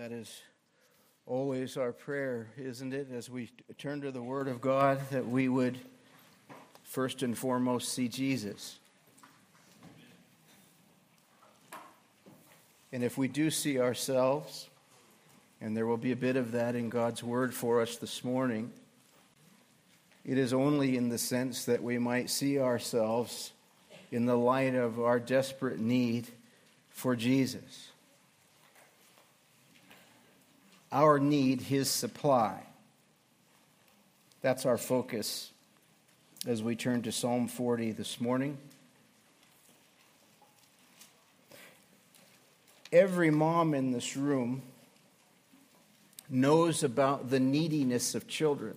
That is always our prayer, isn't it, as we turn to the Word of God, that we would first and foremost see Jesus. And if we do see ourselves, and there will be a bit of that in God's Word for us this morning, it is only in the sense that we might see ourselves in the light of our desperate need for Jesus our need, His supply. That's our focus as we turn to Psalm 40 this morning. Every mom in this room knows about the neediness of children.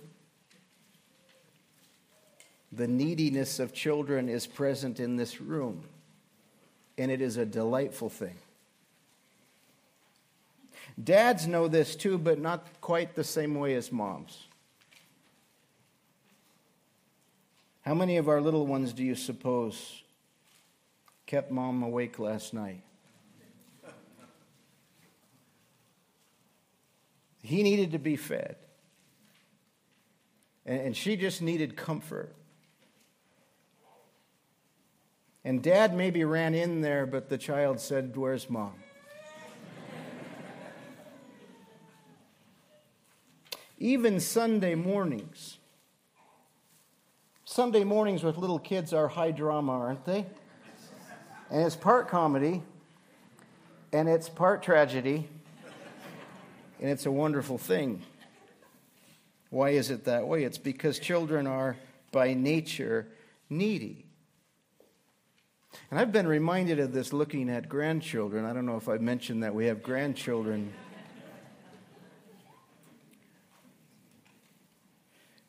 The neediness of children is present in this room, and it is a delightful thing. Dads know this too, but not quite the same way as moms. How many of our little ones do you suppose kept mom awake last night? He needed to be fed. And she just needed comfort. And dad maybe ran in there, but the child said, Where's mom? Even Sunday mornings. Sunday mornings with little kids are high drama, aren't they? And it's part comedy, and it's part tragedy, and it's a wonderful thing. Why is it that way? It's because children are by nature needy. And I've been reminded of this looking at grandchildren. I don't know if I mentioned that we have grandchildren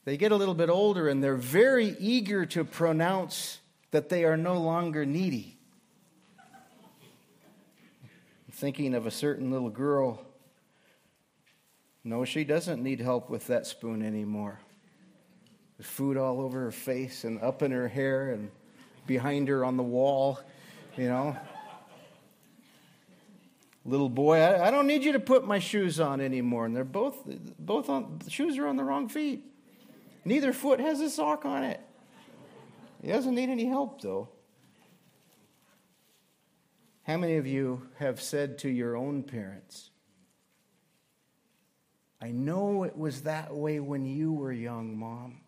They get a little bit older and they're very eager to pronounce that they are no longer needy. I'm thinking of a certain little girl. No, she doesn't need help with that spoon anymore. Food all over her face and up in her hair and behind her on the wall, you know. Little boy, I, I don't need you to put my shoes on anymore. And they're both, both on, the shoes are on the wrong feet. Neither foot has a sock on it. He doesn't need any help, though. How many of you have said to your own parents, I know it was that way when you were young, Mom.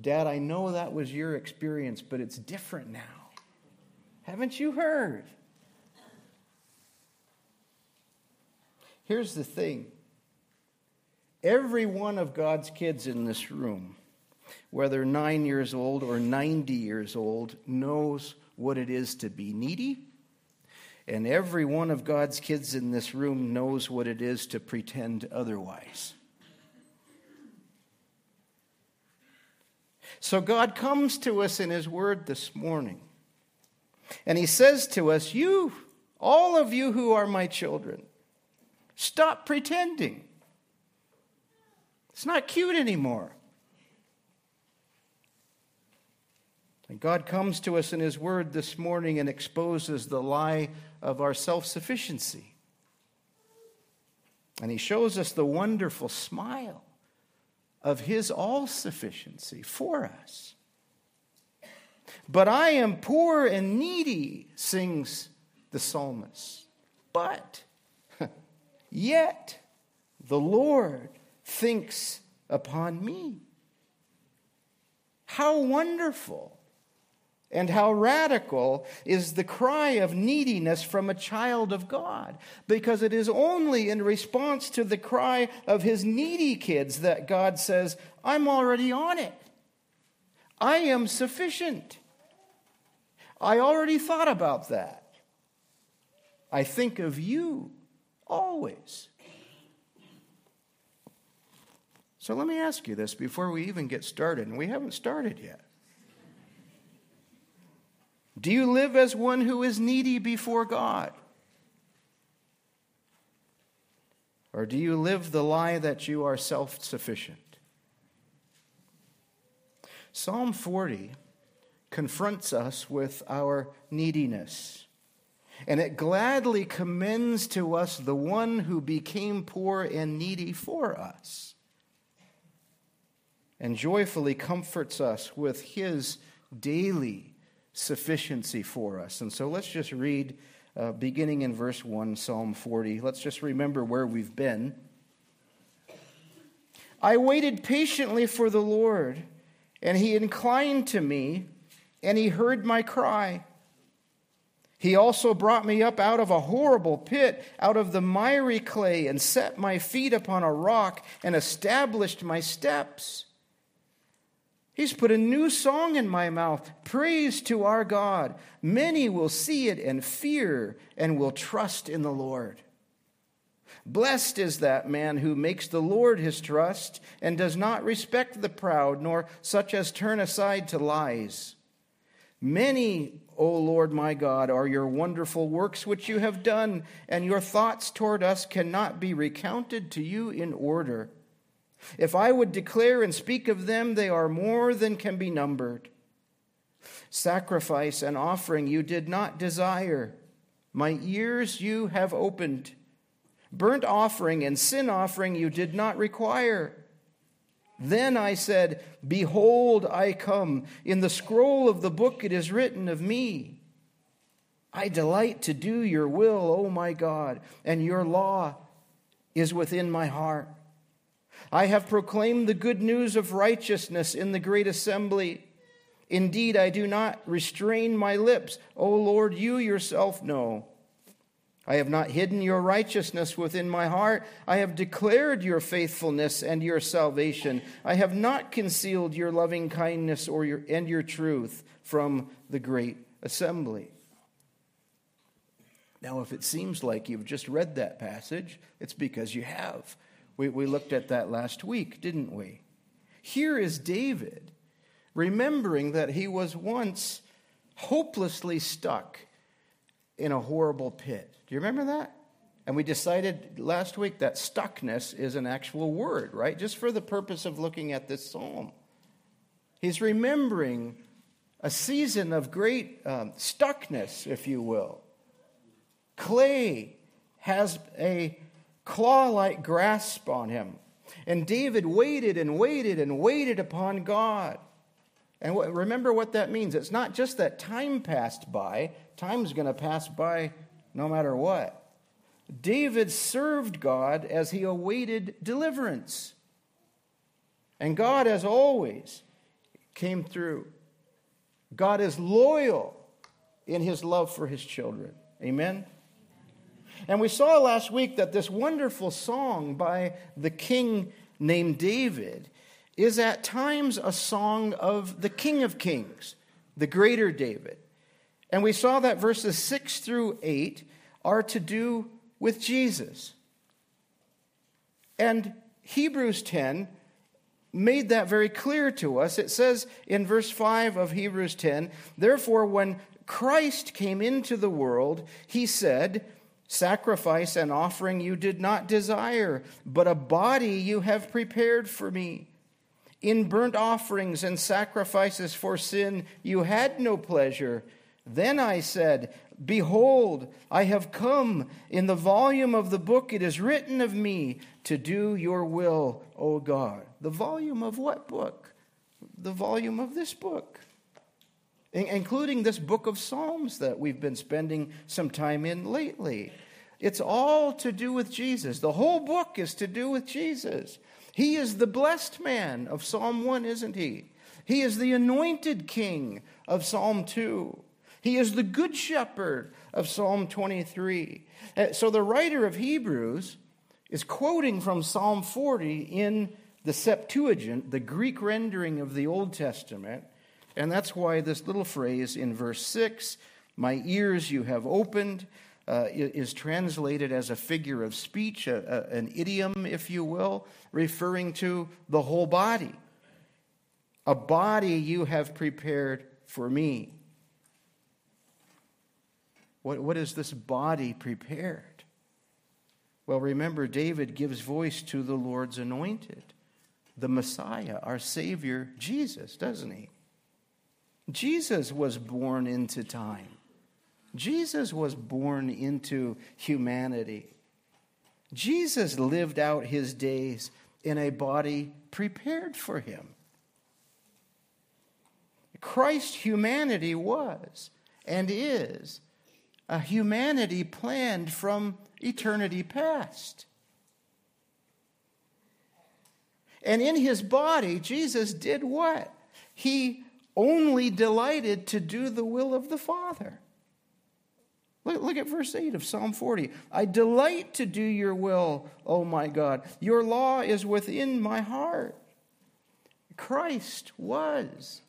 Dad, I know that was your experience, but it's different now. Haven't you heard? Here's the thing Every one of God's kids in this room, whether nine years old or 90 years old, knows what it is to be needy. And every one of God's kids in this room knows what it is to pretend otherwise. So God comes to us in His Word this morning. And He says to us, You, all of you who are my children, stop pretending. It's not cute anymore. And God comes to us in His Word this morning and exposes the lie of our self sufficiency. And He shows us the wonderful smile of His all sufficiency for us. But I am poor and needy, sings the psalmist. But yet the Lord thinks upon me. How wonderful and how radical is the cry of neediness from a child of God, because it is only in response to the cry of his needy kids that God says, I'm already on it. I am sufficient. I already thought about that. I think of you always. So let me ask you this before we even get started, and we haven't started yet. Do you live as one who is needy before God? Or do you live the lie that you are self sufficient? Psalm 40 confronts us with our neediness. and it gladly commends to us the one who became poor and needy for us, and joyfully comforts us with his daily sufficiency for us. And so let's just read, uh, beginning in verse 1, Psalm 40. Let's just remember where we've been. I waited patiently for the Lord, and he inclined to me, and he heard my cry. He also brought me up out of a horrible pit, out of the miry clay, and set my feet upon a rock, and established my steps. He's put a new song in my mouth, praise to our God. Many will see it and fear and will trust in the Lord. Blessed is that man who makes the Lord his trust and does not respect the proud, nor such as turn aside to lies. Many, O Lord my God, are your wonderful works which you have done, and your thoughts toward us cannot be recounted to you in order. If I would declare and speak of them, they are more than can be numbered. Sacrifice and offering you did not desire. My ears you have opened. Burnt offering and sin offering you did not require. Then I said, Behold, I come. In the scroll of the book it is written of me. I delight to do your will, O my God, and your law is within my heart. I have proclaimed the good news of righteousness in the great assembly. Indeed, I do not restrain my lips. O Lord, you yourself know. I have not hidden your righteousness within my heart. I have declared your faithfulness and your salvation. I have not concealed your loving kindness or your, and your truth from the great assembly. Now, if it seems like you've just read that passage, it's because you have. We, we looked at that last week, didn't we? Here is David remembering that he was once hopelessly stuck in a horrible pit. Do you remember that? And we decided last week that stuckness is an actual word, right? Just for the purpose of looking at this psalm. He's remembering a season of great um, stuckness, if you will. Clay has a claw like grasp on him. And David waited and waited and waited upon God. And remember what that means. It's not just that time passed by, time's going to pass by no matter what. David served God as he awaited deliverance. And God, as always, came through. God is loyal in his love for his children. Amen? And we saw last week that this wonderful song by the king named David is at times a song of the King of Kings, the greater David. And we saw that verses 6 through 8 are to do with Jesus. And Hebrews 10 made that very clear to us. It says in verse 5 of Hebrews 10 Therefore, when Christ came into the world, he said, Sacrifice and offering you did not desire, but a body you have prepared for me. In burnt offerings and sacrifices for sin you had no pleasure. Then I said, Behold, I have come. In the volume of the book it is written of me to do your will, O God. The volume of what book? The volume of this book, including this book of Psalms that we've been spending some time in lately. It's all to do with Jesus. The whole book is to do with Jesus. He is the blessed man of Psalm 1, isn't he? He is the anointed king of Psalm 2. He is the good shepherd of Psalm 23. Uh, so the writer of Hebrews is quoting from Psalm 40 in the Septuagint, the Greek rendering of the Old Testament. And that's why this little phrase in verse 6 My ears you have opened uh, is translated as a figure of speech, a, a, an idiom, if you will, referring to the whole body. A body you have prepared for me. What, what is this body prepared? Well, remember, David gives voice to the Lord's anointed, the Messiah, our Savior, Jesus, doesn't he? Jesus was born into time. Jesus was born into humanity. Jesus lived out his days in a body prepared for him. Christ's humanity was and is a humanity planned from eternity past. And in his body, Jesus did what? He only delighted to do the will of the Father. Look, look, at verse 8 of Psalm 40. I delight to do your will, O my God. Your law is within my heart. Christ was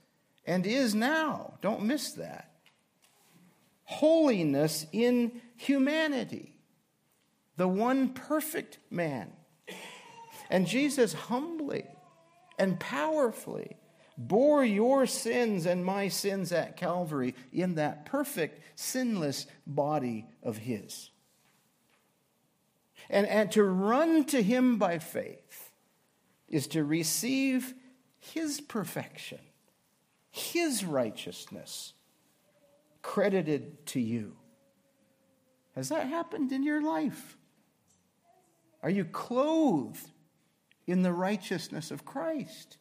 and is now. Don't miss that. Holiness in humanity. The one perfect man. And Jesus humbly and powerfully bore your sins and my sins at Calvary in that perfect, sinless body of His. And, and to run to Him by faith is to receive His perfection, His righteousness credited to you. Has that happened in your life? Are you clothed in the righteousness of Christ?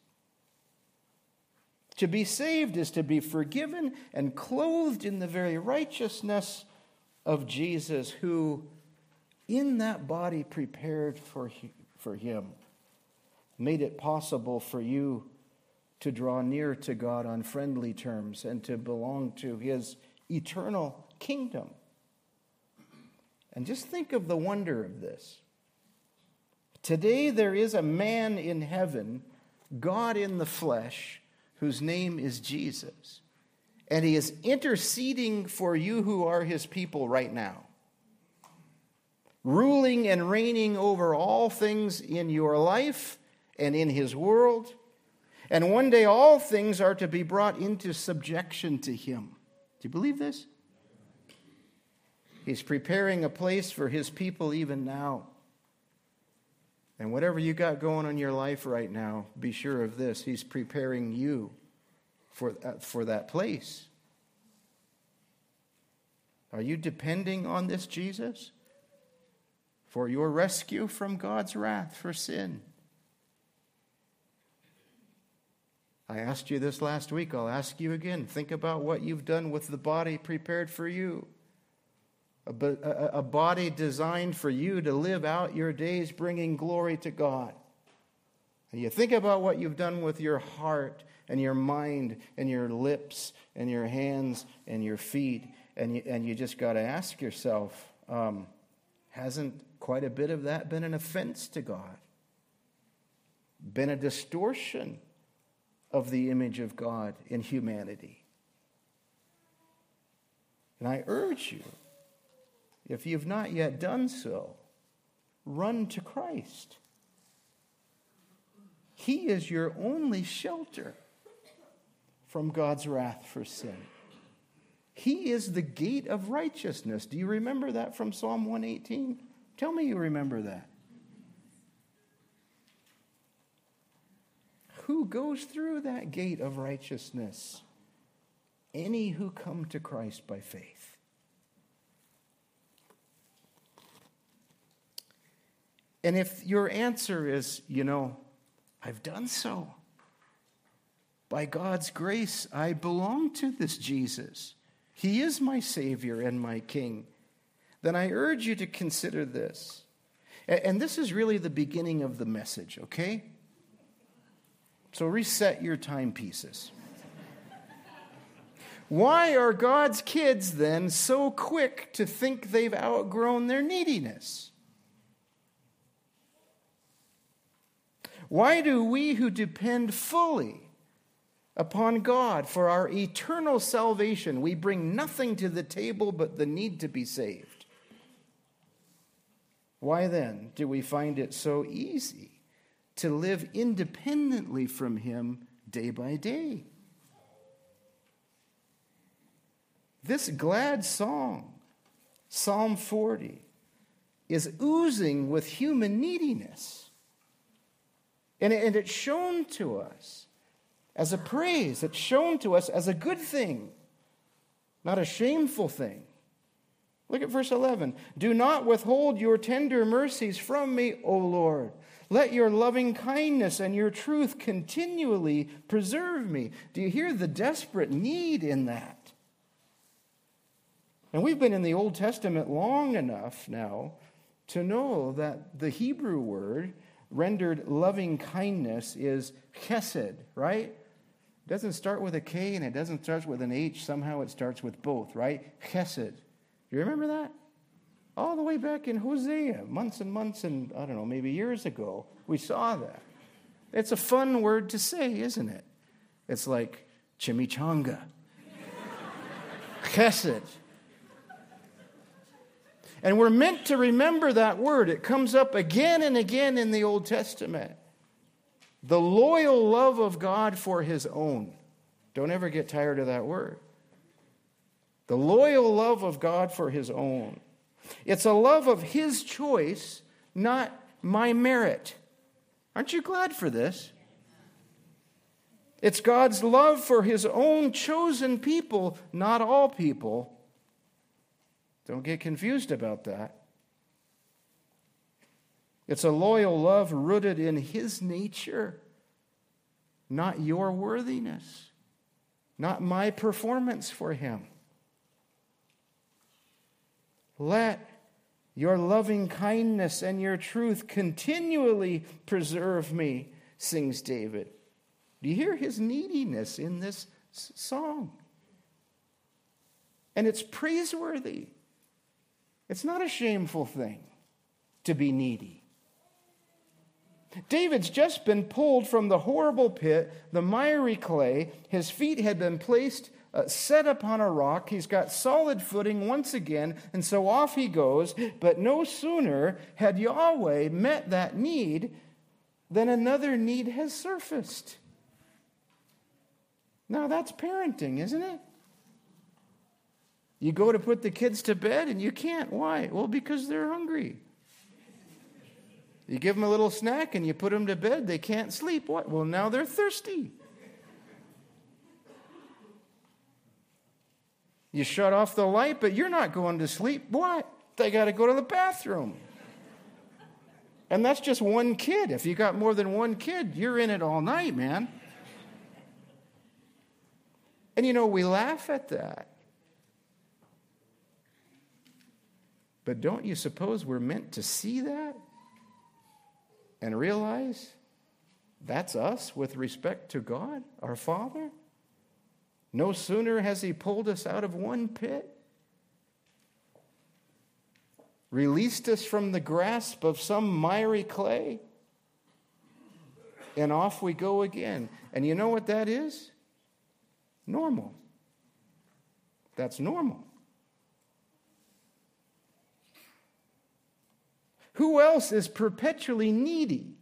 To be saved is to be forgiven and clothed in the very righteousness of Jesus, who, in that body prepared for, for him, made it possible for you to draw near to God on friendly terms and to belong to his eternal kingdom. And just think of the wonder of this. Today, there is a man in heaven, God in the flesh whose name is Jesus. And he is interceding for you who are his people right now, ruling and reigning over all things in your life and in his world. And one day all things are to be brought into subjection to him. Do you believe this? He's preparing a place for his people even now. And whatever you got going on your life right now, be sure of this He's preparing you for, uh, for that place. Are you depending on this Jesus for your rescue from God's wrath for sin? I asked you this last week. I'll ask you again. Think about what you've done with the body prepared for you a, body designed for you to live out your days bringing glory to God. And you think about what you've done with your heart and your mind and your lips and your hands and your feet, and you, and you just got to ask yourself um, hasn't quite a bit of that been an offense to God? Been a distortion of the image of God in humanity? And I urge you if you've not yet done so, run to Christ. He is your only shelter from God's wrath for sin. He is the gate of righteousness. Do you remember that from Psalm 118? Tell me you remember that. Who goes through that gate of righteousness? Any who come to Christ by faith. And if your answer is, you know, I've done so, by God's grace, I belong to this Jesus. He is my Savior and my King. Then I urge you to consider this. And this is really the beginning of the message, okay? So reset your timepieces. Why are God's kids then so quick to think they've outgrown their neediness? Why do we who depend fully upon God for our eternal salvation, we bring nothing to the table but the need to be saved? Why then do we find it so easy to live independently from Him day by day? This glad song, Psalm 40, is oozing with human neediness. And, and it's shown to us as a praise, it's shown to us as a good thing, not a shameful thing. Look at verse 11. Do not withhold your tender mercies from me, O Lord. Let your loving kindness and your truth continually preserve me. Do you hear the desperate need in that? And we've been in the Old Testament long enough now to know that the Hebrew word rendered loving kindness is chesed, right? It doesn't start with a K and it doesn't start with an H. Somehow it starts with both, right? Chesed. Do you remember that? All the way back in Hosea, months and months and, I don't know, maybe years ago, we saw that. It's a fun word to say, isn't it? It's like chimichanga, chesed. And we're meant to remember that word. It comes up again and again in the Old Testament. The loyal love of God for his own. Don't ever get tired of that word. The loyal love of God for his own. It's a love of his choice, not my merit. Aren't you glad for this? It's God's love for his own chosen people, not all people. Don't get confused about that. It's a loyal love rooted in his nature, not your worthiness, not my performance for him. Let your loving kindness and your truth continually preserve me, sings David. Do you hear his neediness in this song? And it's praiseworthy. It's not a shameful thing to be needy. David's just been pulled from the horrible pit, the miry clay. His feet had been placed uh, set upon a rock. He's got solid footing once again, and so off he goes. But no sooner had Yahweh met that need than another need has surfaced. Now that's parenting, isn't it? You go to put the kids to bed and you can't. Why? Well, because they're hungry. You give them a little snack and you put them to bed, they can't sleep. What? Well, now they're thirsty. You shut off the light, but you're not going to sleep. What? They got to go to the bathroom. And that's just one kid. If you got more than one kid, you're in it all night, man. And you know, we laugh at that. But don't you suppose we're meant to see that and realize that's us with respect to God, our Father? No sooner has he pulled us out of one pit, released us from the grasp of some miry clay, and off we go again. And you know what that is? Normal. That's normal. Who else is perpetually needy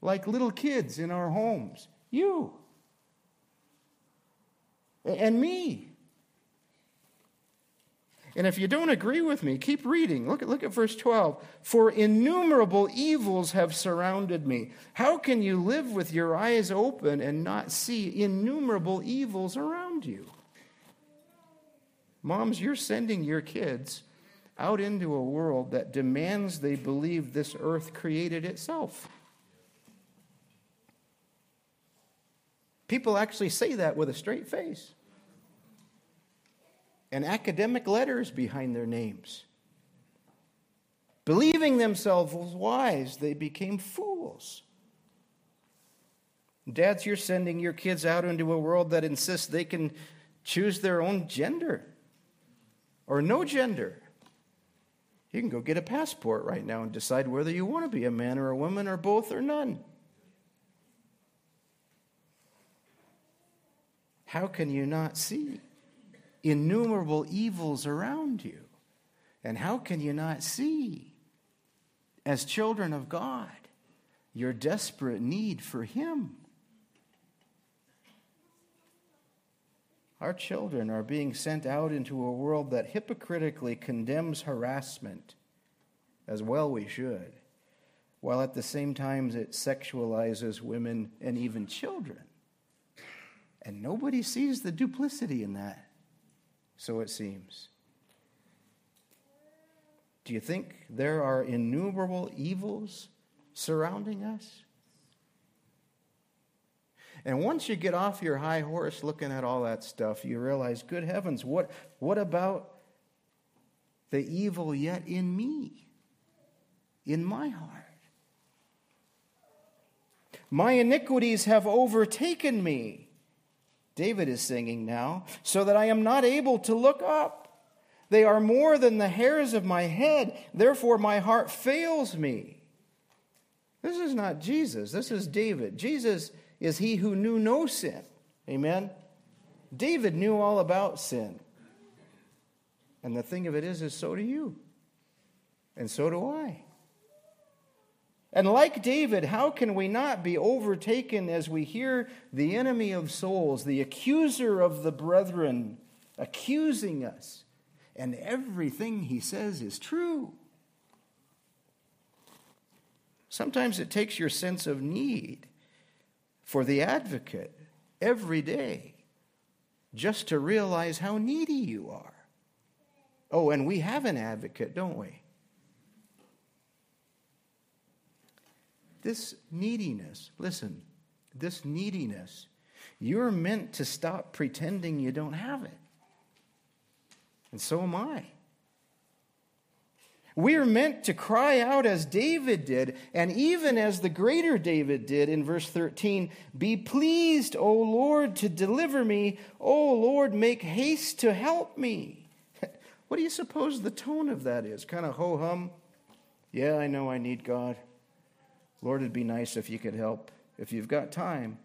like little kids in our homes? You and me. And if you don't agree with me, keep reading. Look at, look at verse 12. For innumerable evils have surrounded me. How can you live with your eyes open and not see innumerable evils around you? Moms, you're sending your kids out into a world that demands they believe this earth created itself. People actually say that with a straight face and academic letters behind their names. Believing themselves wise, they became fools. Dads, you're sending your kids out into a world that insists they can choose their own gender or no gender. You can go get a passport right now and decide whether you want to be a man or a woman or both or none. How can you not see innumerable evils around you? And how can you not see, as children of God, your desperate need for Him? Our children are being sent out into a world that hypocritically condemns harassment, as well we should, while at the same time it sexualizes women and even children. And nobody sees the duplicity in that, so it seems. Do you think there are innumerable evils surrounding us? And once you get off your high horse looking at all that stuff, you realize, good heavens, what, what about the evil yet in me, in my heart? My iniquities have overtaken me. David is singing now, so that I am not able to look up. They are more than the hairs of my head, therefore my heart fails me. This is not Jesus, this is David. Jesus is he who knew no sin. Amen? David knew all about sin. And the thing of it is, is so do you. And so do I. And like David, how can we not be overtaken as we hear the enemy of souls, the accuser of the brethren, accusing us? And everything he says is true. Sometimes it takes your sense of need for the advocate every day just to realize how needy you are. Oh, and we have an advocate, don't we? This neediness, listen, this neediness, you're meant to stop pretending you don't have it. And so am I. We are meant to cry out as David did, and even as the greater David did in verse 13 Be pleased, O Lord, to deliver me. O Lord, make haste to help me. what do you suppose the tone of that is? Kind of ho hum? Yeah, I know I need God. Lord, it'd be nice if you could help, if you've got time.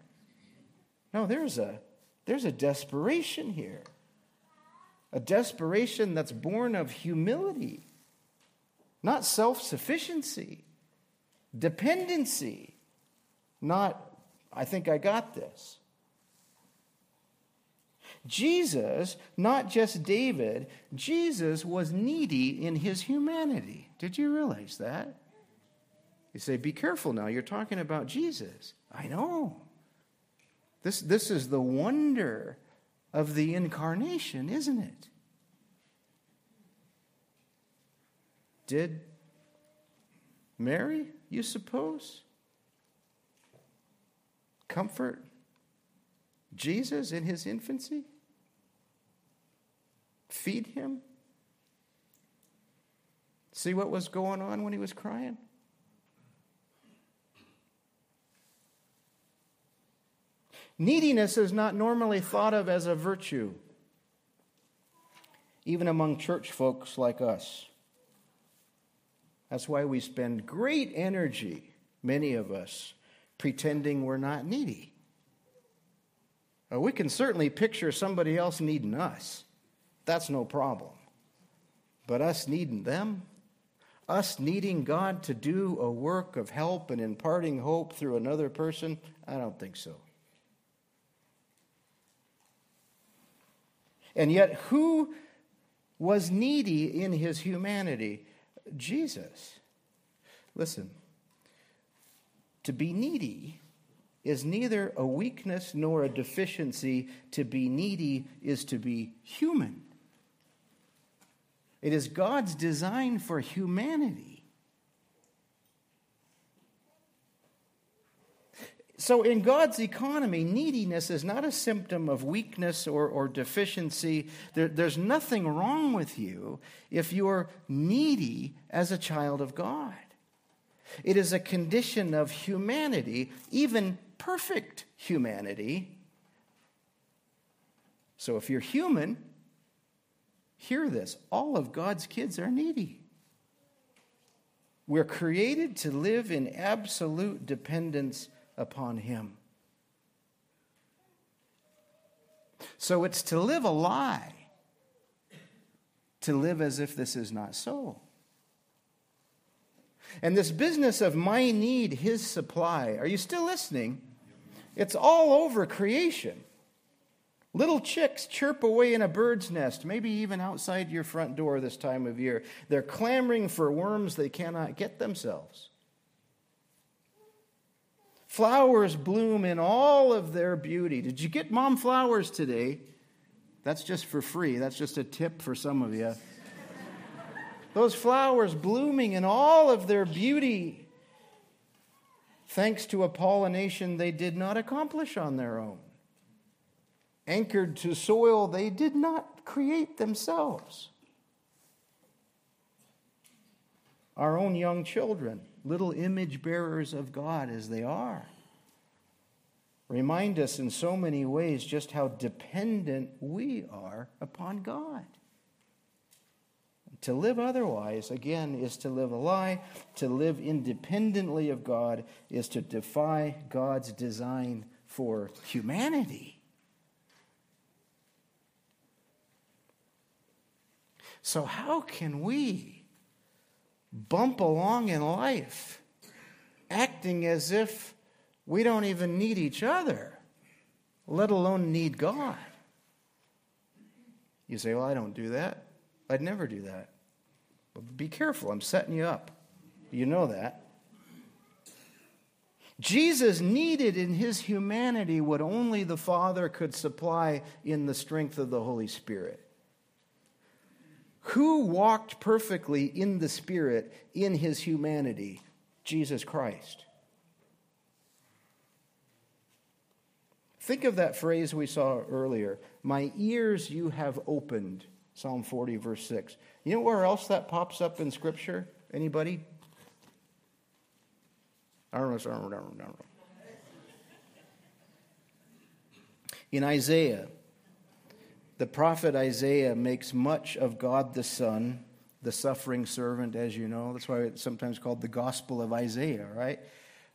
No, there's a, there's a desperation here, a desperation that's born of humility not self sufficiency, dependency, not, I think I got this. Jesus, not just David, Jesus was needy in his humanity. Did you realize that? You say, be careful now, you're talking about Jesus. I know. This, this is the wonder of the incarnation, isn't it? Did Mary, you suppose, comfort Jesus in his infancy? Feed him? See what was going on when he was crying? Neediness is not normally thought of as a virtue, even among church folks like us. That's why we spend great energy, many of us, pretending we're not needy. Uh, we can certainly picture somebody else needing us. That's no problem. But us needing them, us needing God to do a work of help and imparting hope through another person, I don't think so. And yet, who was needy in his humanity? Jesus. Listen, to be needy is neither a weakness nor a deficiency. To be needy is to be human. It is God's design for humanity. So, in God's economy, neediness is not a symptom of weakness or, or deficiency. There, there's nothing wrong with you if you're needy as a child of God. It is a condition of humanity, even perfect humanity. So, if you're human, hear this all of God's kids are needy. We're created to live in absolute dependence upon him. So it's to live a lie, to live as if this is not so. And this business of my need, his supply, are you still listening? It's all over creation. Little chicks chirp away in a bird's nest, maybe even outside your front door this time of year. They're clamoring for worms they cannot get themselves. Flowers bloom in all of their beauty. Did you get mom flowers today? That's just for free. That's just a tip for some of you. those flowers blooming in all of their beauty, thanks to a pollination they did not accomplish on their own. Anchored to soil they did not create themselves. Our own young children, little image bearers of God as they are remind us in so many ways just how dependent we are upon God. To live otherwise, again, is to live a lie. To live independently of God is to defy God's design for humanity. So, how can we bump along in life acting as if we don't even need each other, let alone need God. You say, Well, I don't do that. I'd never do that. But be careful, I'm setting you up. You know that. Jesus needed in his humanity what only the Father could supply in the strength of the Holy Spirit. Who walked perfectly in the Spirit in his humanity? Jesus Christ. Think of that phrase we saw earlier My ears you have opened. Psalm 40, verse 6. You know where else that pops up in Scripture? Anybody? I don't know. In Isaiah, the prophet Isaiah makes much of God the Son, the suffering servant, as you know. That's why it's sometimes called the Gospel of Isaiah, right?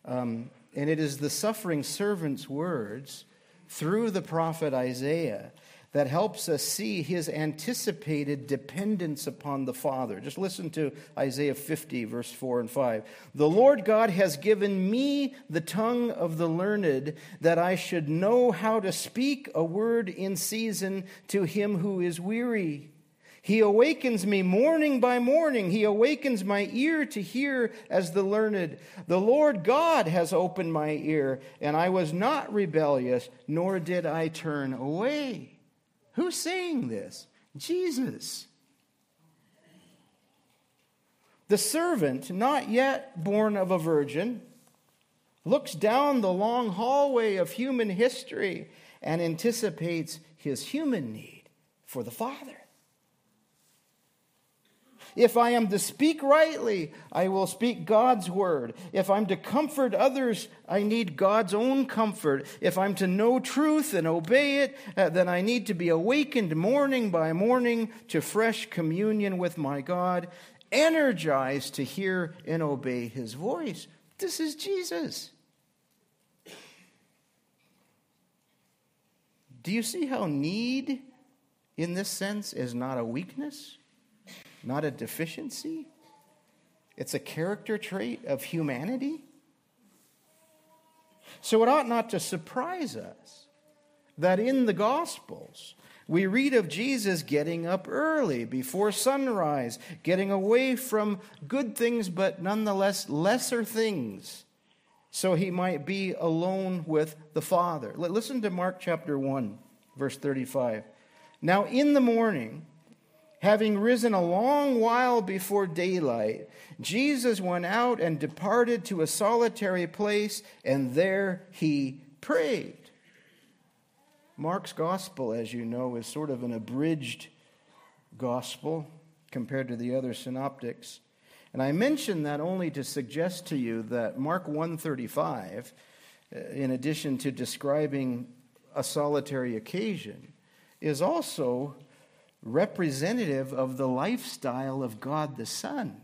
Um, and it is the suffering servant's words through the prophet Isaiah that helps us see his anticipated dependence upon the Father. Just listen to Isaiah 50, verse 4 and 5. The Lord God has given me the tongue of the learned, that I should know how to speak a word in season to him who is weary. He awakens me morning by morning. He awakens my ear to hear as the learned. The Lord God has opened my ear, and I was not rebellious, nor did I turn away. Who's saying this? Jesus. The servant, not yet born of a virgin, looks down the long hallway of human history and anticipates his human need for the Father. If I am to speak rightly, I will speak God's word. If I'm to comfort others, I need God's own comfort. If I'm to know truth and obey it, uh, then I need to be awakened morning by morning to fresh communion with my God, energized to hear and obey his voice. This is Jesus. Do you see how need in this sense is not a weakness? Not a deficiency. It's a character trait of humanity. So it ought not to surprise us that in the Gospels, we read of Jesus getting up early before sunrise, getting away from good things, but nonetheless lesser things, so he might be alone with the Father. Listen to Mark chapter 1, verse 35. Now, in the morning, Having risen a long while before daylight, Jesus went out and departed to a solitary place, and there he prayed. Mark's gospel, as you know, is sort of an abridged gospel compared to the other synoptics. And I mention that only to suggest to you that Mark 135, uh, in addition to describing a solitary occasion, is also representative of the lifestyle of God the Son.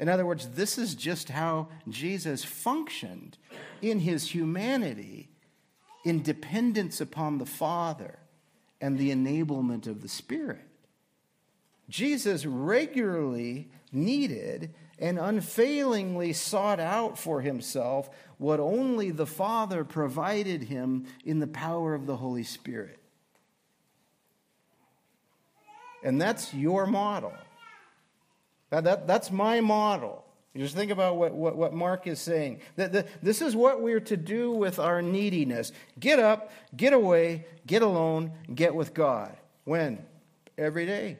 In other words, this is just how Jesus functioned in his humanity in dependence upon the Father and the enablement of the Spirit. Jesus regularly needed and unfailingly sought out for himself what only the Father provided him in the power of the Holy Spirit. And that's your model. That, that, that's my model. Just think about what, what, what Mark is saying. That, that, this is what we're to do with our neediness get up, get away, get alone, get with God. When? Every day.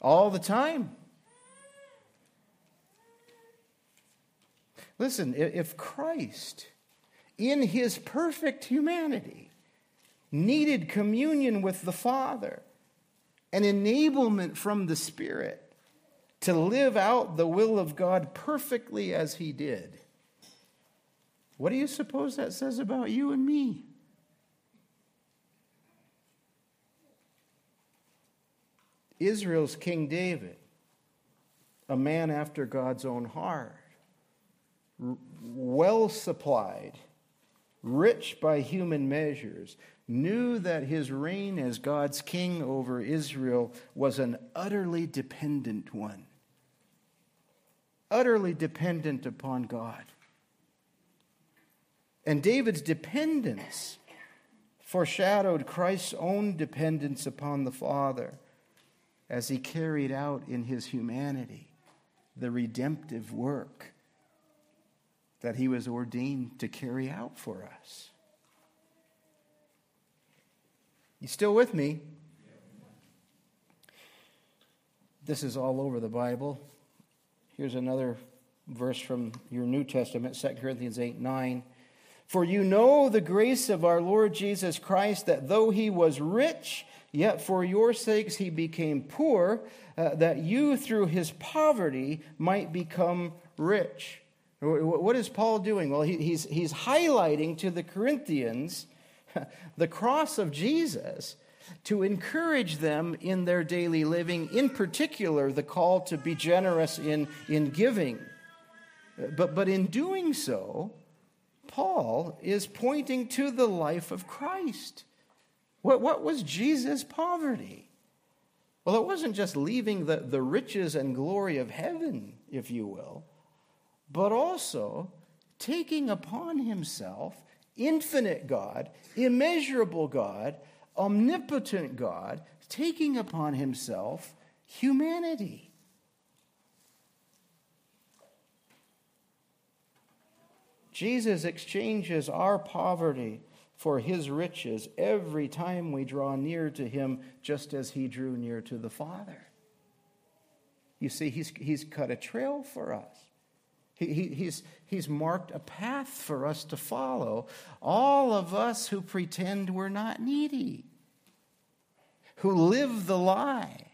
All the time. Listen, if Christ, in his perfect humanity, needed communion with the Father, an enablement from the Spirit to live out the will of God perfectly as he did, what do you suppose that says about you and me? Israel's King David, a man after God's own heart, well supplied, rich by human measures, knew that his reign as God's king over Israel was an utterly dependent one. Utterly dependent upon God. And David's dependence foreshadowed Christ's own dependence upon the Father as he carried out in his humanity the redemptive work that he was ordained to carry out for us. You still with me? This is all over the Bible. Here's another verse from your New Testament, 2 Corinthians 8 9. For you know the grace of our Lord Jesus Christ, that though he was rich, yet for your sakes he became poor, uh, that you through his poverty might become rich. What is Paul doing? Well, he, he's, he's highlighting to the Corinthians the cross of Jesus to encourage them in their daily living, in particular, the call to be generous in, in giving. But, but in doing so, Paul is pointing to the life of Christ. What, what was Jesus' poverty? Well, it wasn't just leaving the, the riches and glory of heaven, if you will, but also taking upon himself infinite God, immeasurable God, omnipotent God, taking upon himself humanity. Jesus exchanges our poverty for his riches every time we draw near to him, just as he drew near to the Father. You see, he's, he's cut a trail for us. He, he, he's, he's marked a path for us to follow. All of us who pretend we're not needy, who live the lie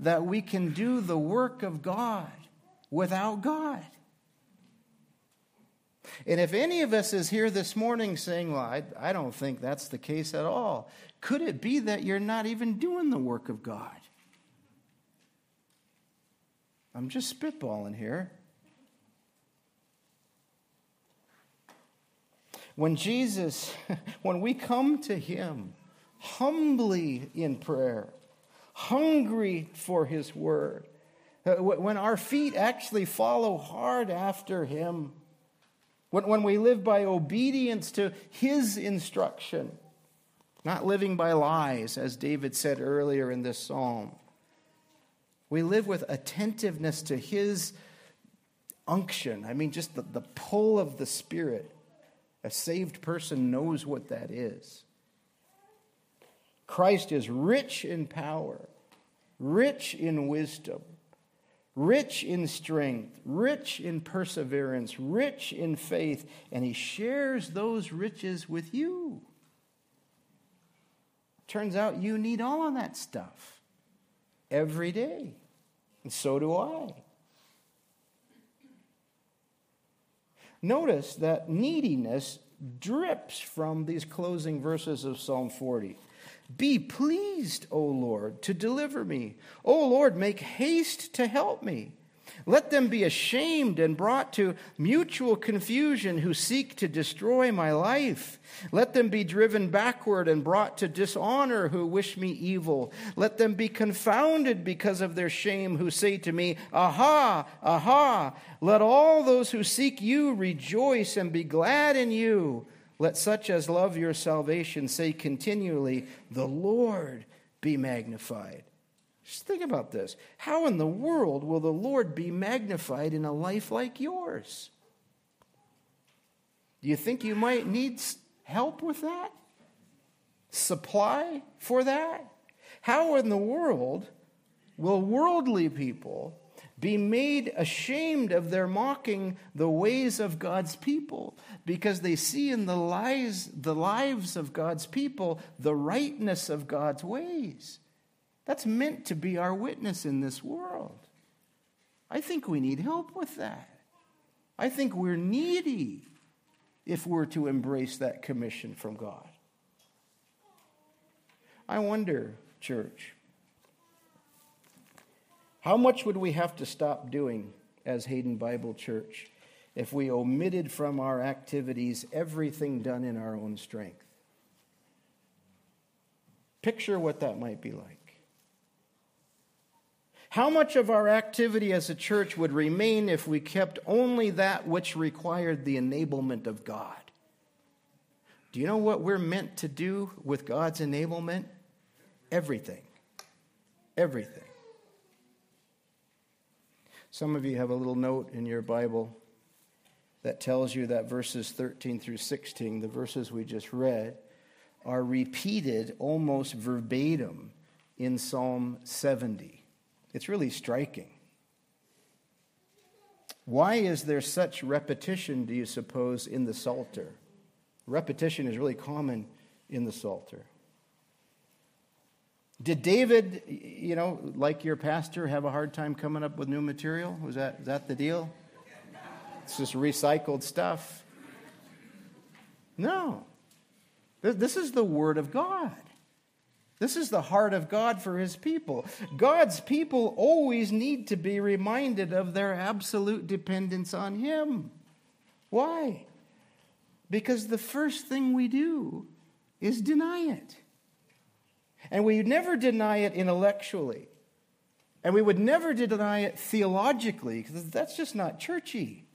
that we can do the work of God without God. And if any of us is here this morning saying, Well, I, I don't think that's the case at all, could it be that you're not even doing the work of God? I'm just spitballing here. When Jesus, when we come to Him humbly in prayer, hungry for His Word, uh, when our feet actually follow hard after Him, when, we live by obedience to His instruction, not living by lies, as David said earlier in this psalm, we live with attentiveness to His unction. I mean, just the, the pull of the Spirit a saved person knows what that is. Christ is rich in power, rich in wisdom, rich in strength, rich in perseverance, rich in faith, and he shares those riches with you. Turns out you need all of that stuff every day, and so do I. Notice that neediness drips from these closing verses of Psalm 40. Be pleased, O Lord, to deliver me. O Lord, make haste to help me. Let them be ashamed and brought to mutual confusion who seek to destroy my life. Let them be driven backward and brought to dishonor who wish me evil. Let them be confounded because of their shame who say to me, Aha, aha. Let all those who seek you rejoice and be glad in you. Let such as love your salvation say continually, The Lord be magnified. Just think about this. How in the world will the Lord be magnified in a life like yours? Do you think you might need help with that? Supply for that? How in the world will worldly people be made ashamed of their mocking the ways of God's people because they see in the lives, the lives of God's people the rightness of God's ways. That's meant to be our witness in this world. I think we need help with that. I think we're needy if we're to embrace that commission from God. I wonder, church, how much would we have to stop doing as Hayden Bible Church if we omitted from our activities everything done in our own strength? Picture what that might be like. How much of our activity as a church would remain if we kept only that which required the enablement of God? Do you know what we're meant to do with God's enablement? Everything. Everything. Some of you have a little note in your Bible that tells you that verses 13 through 16, the verses we just read, are repeated almost verbatim in Psalm 70. It's really striking. Why is there such repetition, do you suppose, in the Psalter? Repetition is really common in the Psalter. Did David, you know, like your pastor, have a hard time coming up with new material? Was that, is that the deal? It's just recycled stuff. No. This is the Word of God. This is the heart of God for His people. God's people always need to be reminded of their absolute dependence on Him. Why? Because the first thing we do is deny it. And we never deny it intellectually. And we would never deny it theologically, because that's just not churchy.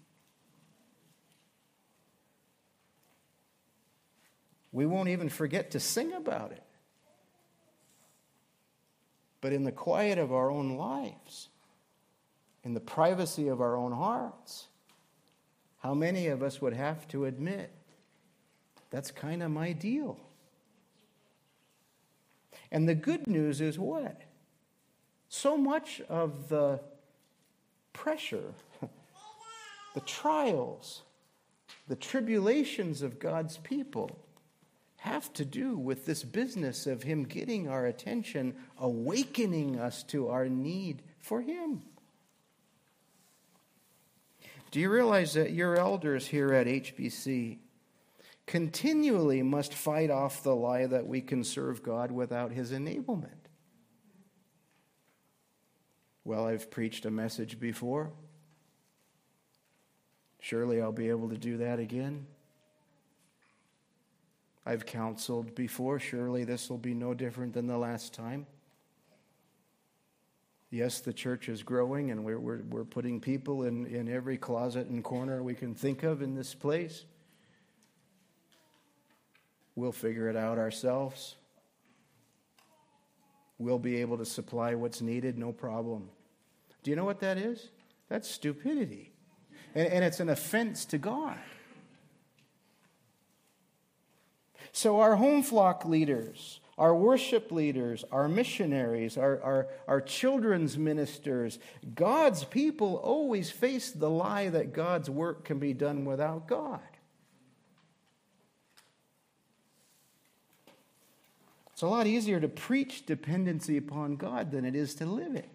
We won't even forget to sing about it. But in the quiet of our own lives, in the privacy of our own hearts, how many of us would have to admit that's kind of my deal? And the good news is what? So much of the pressure, the trials, the tribulations of God's people have to do with this business of Him getting our attention, awakening us to our need for Him. Do you realize that your elders here at HBC continually must fight off the lie that we can serve God without His enablement. Well, I've preached a message before. Surely I'll be able to do that again. I've counseled before. Surely this will be no different than the last time. Yes, the church is growing, and we're, we're, we're putting people in, in every closet and corner we can think of in this place. We'll figure it out ourselves. We'll be able to supply what's needed, no problem. Do you know what that is? That's stupidity. And, and it's an offense to God. So, our home flock leaders, our worship leaders, our missionaries, our, our, our children's ministers, God's people always face the lie that God's work can be done without God. It's a lot easier to preach dependency upon God than it is to live it.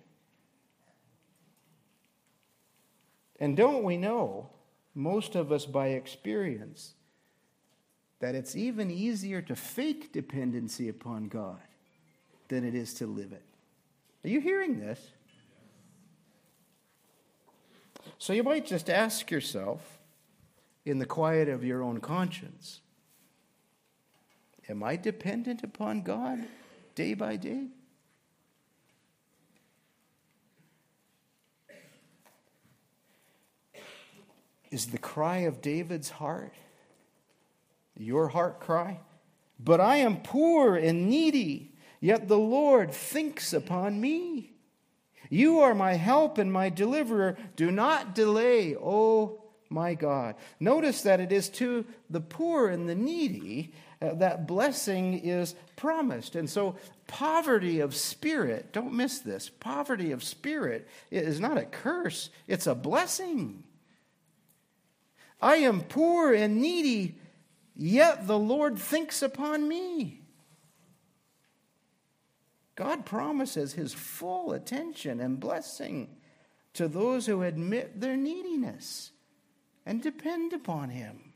And don't we know, most of us by experience, that it's even easier to fake dependency upon God than it is to live it? Are you hearing this? So you might just ask yourself, in the quiet of your own conscience, Am I dependent upon God day by day? Is the cry of David's heart your heart cry? But I am poor and needy, yet the Lord thinks upon me. You are my help and my deliverer. Do not delay, O my God. Notice that it is to the poor and the needy uh, that blessing is promised. And so, poverty of spirit, don't miss this, poverty of spirit is not a curse, it's a blessing. I am poor and needy, yet the Lord thinks upon me. God promises his full attention and blessing to those who admit their neediness and depend upon him.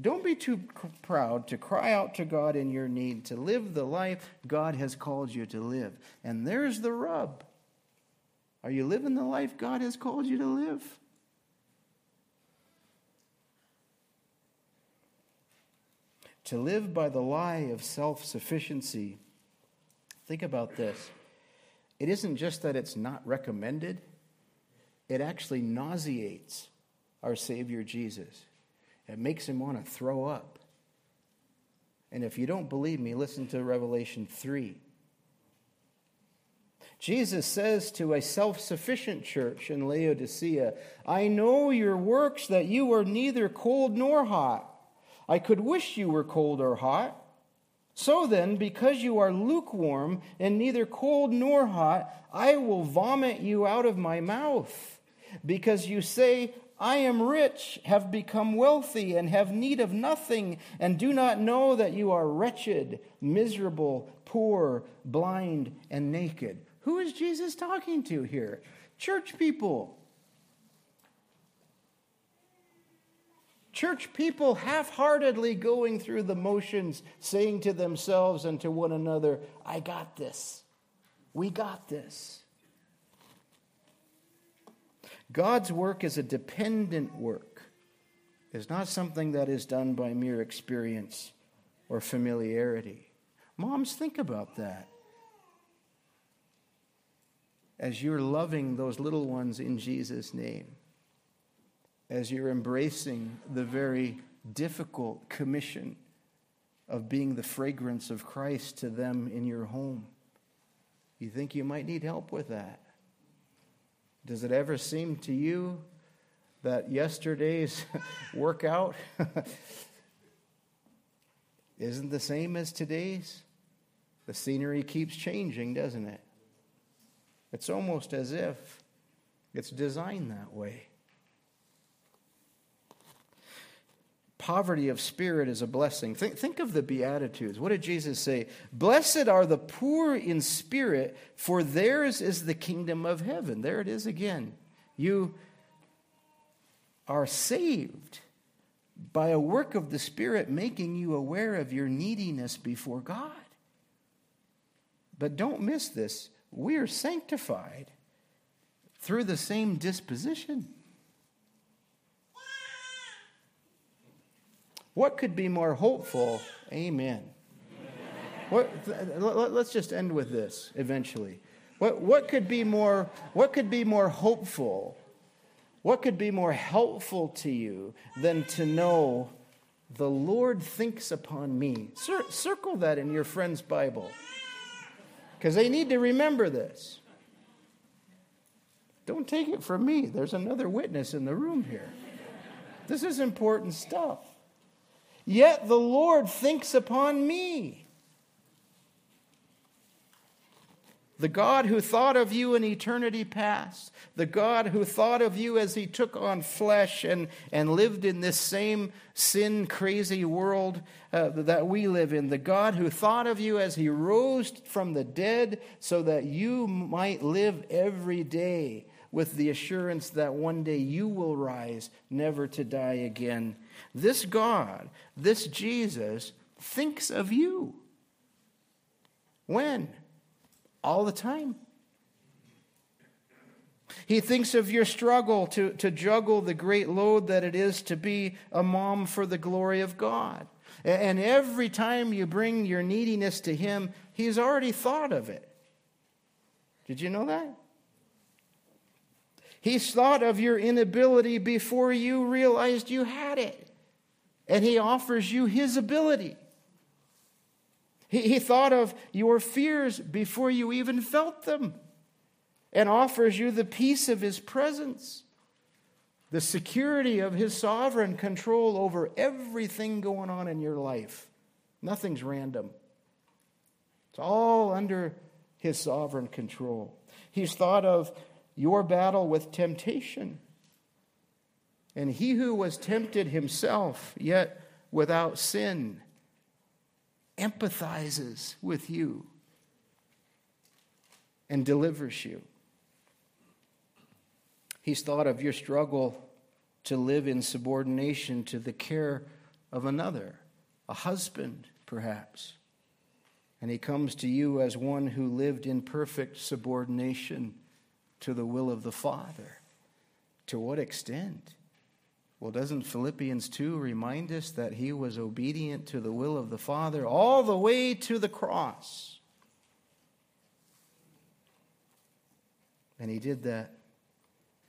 Don't be too proud to cry out to God in your need, to live the life God has called you to live. And there's the rub. Are you living the life God has called you to live? To live by the lie of self sufficiency. Think about this. It isn't just that it's not recommended, it actually nauseates our Savior Jesus. It makes him want to throw up. And if you don't believe me, listen to Revelation 3. Jesus says to a self sufficient church in Laodicea, I know your works, that you are neither cold nor hot. I could wish you were cold or hot. So then, because you are lukewarm and neither cold nor hot, I will vomit you out of my mouth. Because you say, I am rich, have become wealthy, and have need of nothing, and do not know that you are wretched, miserable, poor, blind, and naked. Who is Jesus talking to here? Church people. Church people half heartedly going through the motions, saying to themselves and to one another, I got this. We got this. God's work is a dependent work. It's not something that is done by mere experience or familiarity. Moms, think about that. As you're loving those little ones in Jesus' name, as you're embracing the very difficult commission of being the fragrance of Christ to them in your home, you think you might need help with that. Does it ever seem to you that yesterday's workout isn't the same as today's? The scenery keeps changing, doesn't it? It's almost as if it's designed that way. Poverty of spirit is a blessing. Think, think of the Beatitudes. What did Jesus say? Blessed are the poor in spirit, for theirs is the kingdom of heaven. There it is again. You are saved by a work of the Spirit making you aware of your neediness before God. But don't miss this. We are sanctified through the same disposition. What could be more hopeful? Amen. What, let's just end with this eventually. What, what, could be more, what could be more hopeful? What could be more helpful to you than to know the Lord thinks upon me? Cir- circle that in your friend's Bible because they need to remember this. Don't take it from me. There's another witness in the room here. This is important stuff. Yet the Lord thinks upon me. The God who thought of you in eternity past, the God who thought of you as he took on flesh and, and lived in this same sin crazy world uh, that we live in, the God who thought of you as he rose from the dead so that you might live every day with the assurance that one day you will rise, never to die again. This God, this Jesus, thinks of you. When? All the time. He thinks of your struggle to, to juggle the great load that it is to be a mom for the glory of God. And every time you bring your neediness to Him, He's already thought of it. Did you know that? He's thought of your inability before you realized you had it. And He offers you His ability. He, thought of your fears before you even felt them and offers you the peace of His presence. the security of his sovereign control over everything going on in your life. Nothing's random, it's all under his sovereign control. He's thought of your battle with temptation. And he who was tempted himself, yet without sin, empathizes with you and delivers you. He's thought of your struggle to live in subordination to the care of another, a husband, perhaps. And he comes to you as one who lived in perfect subordination to the will of the Father. To what extent? Well, doesn't Philippians 2 remind us that he was obedient to the will of the Father all the way to the cross? And he did that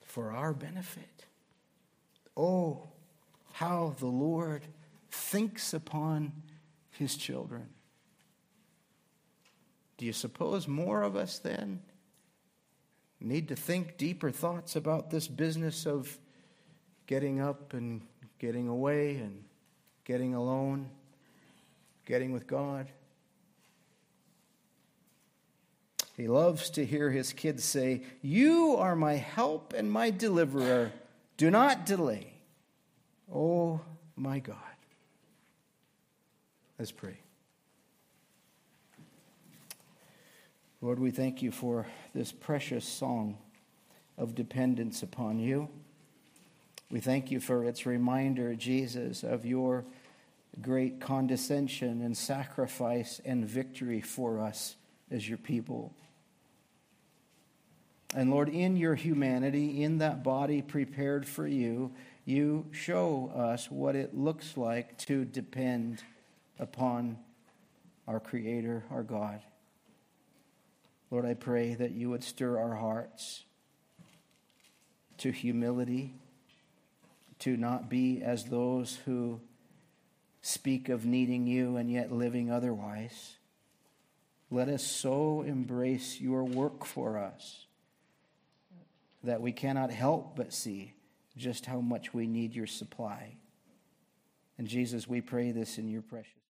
for our benefit. Oh, how the Lord thinks upon his children. Do you suppose more of us then need to think deeper thoughts about this business of getting up and getting away and getting alone, getting with God? He loves to hear his kids say, You are my help and my deliverer. Do not delay. Oh, my God. Let's pray. Lord, we thank you for this precious song of dependence upon you. We thank you for its reminder, Jesus, of your great condescension and sacrifice and victory for us as your people. And Lord, in your humanity, in that body prepared for you, you show us what it looks like to depend upon our Creator, our God. Lord, I pray that you would stir our hearts to humility, to not be as those who speak of needing you and yet living otherwise. Let us so embrace your work for us that we cannot help but see just how much we need your supply. And Jesus, we pray this in your precious.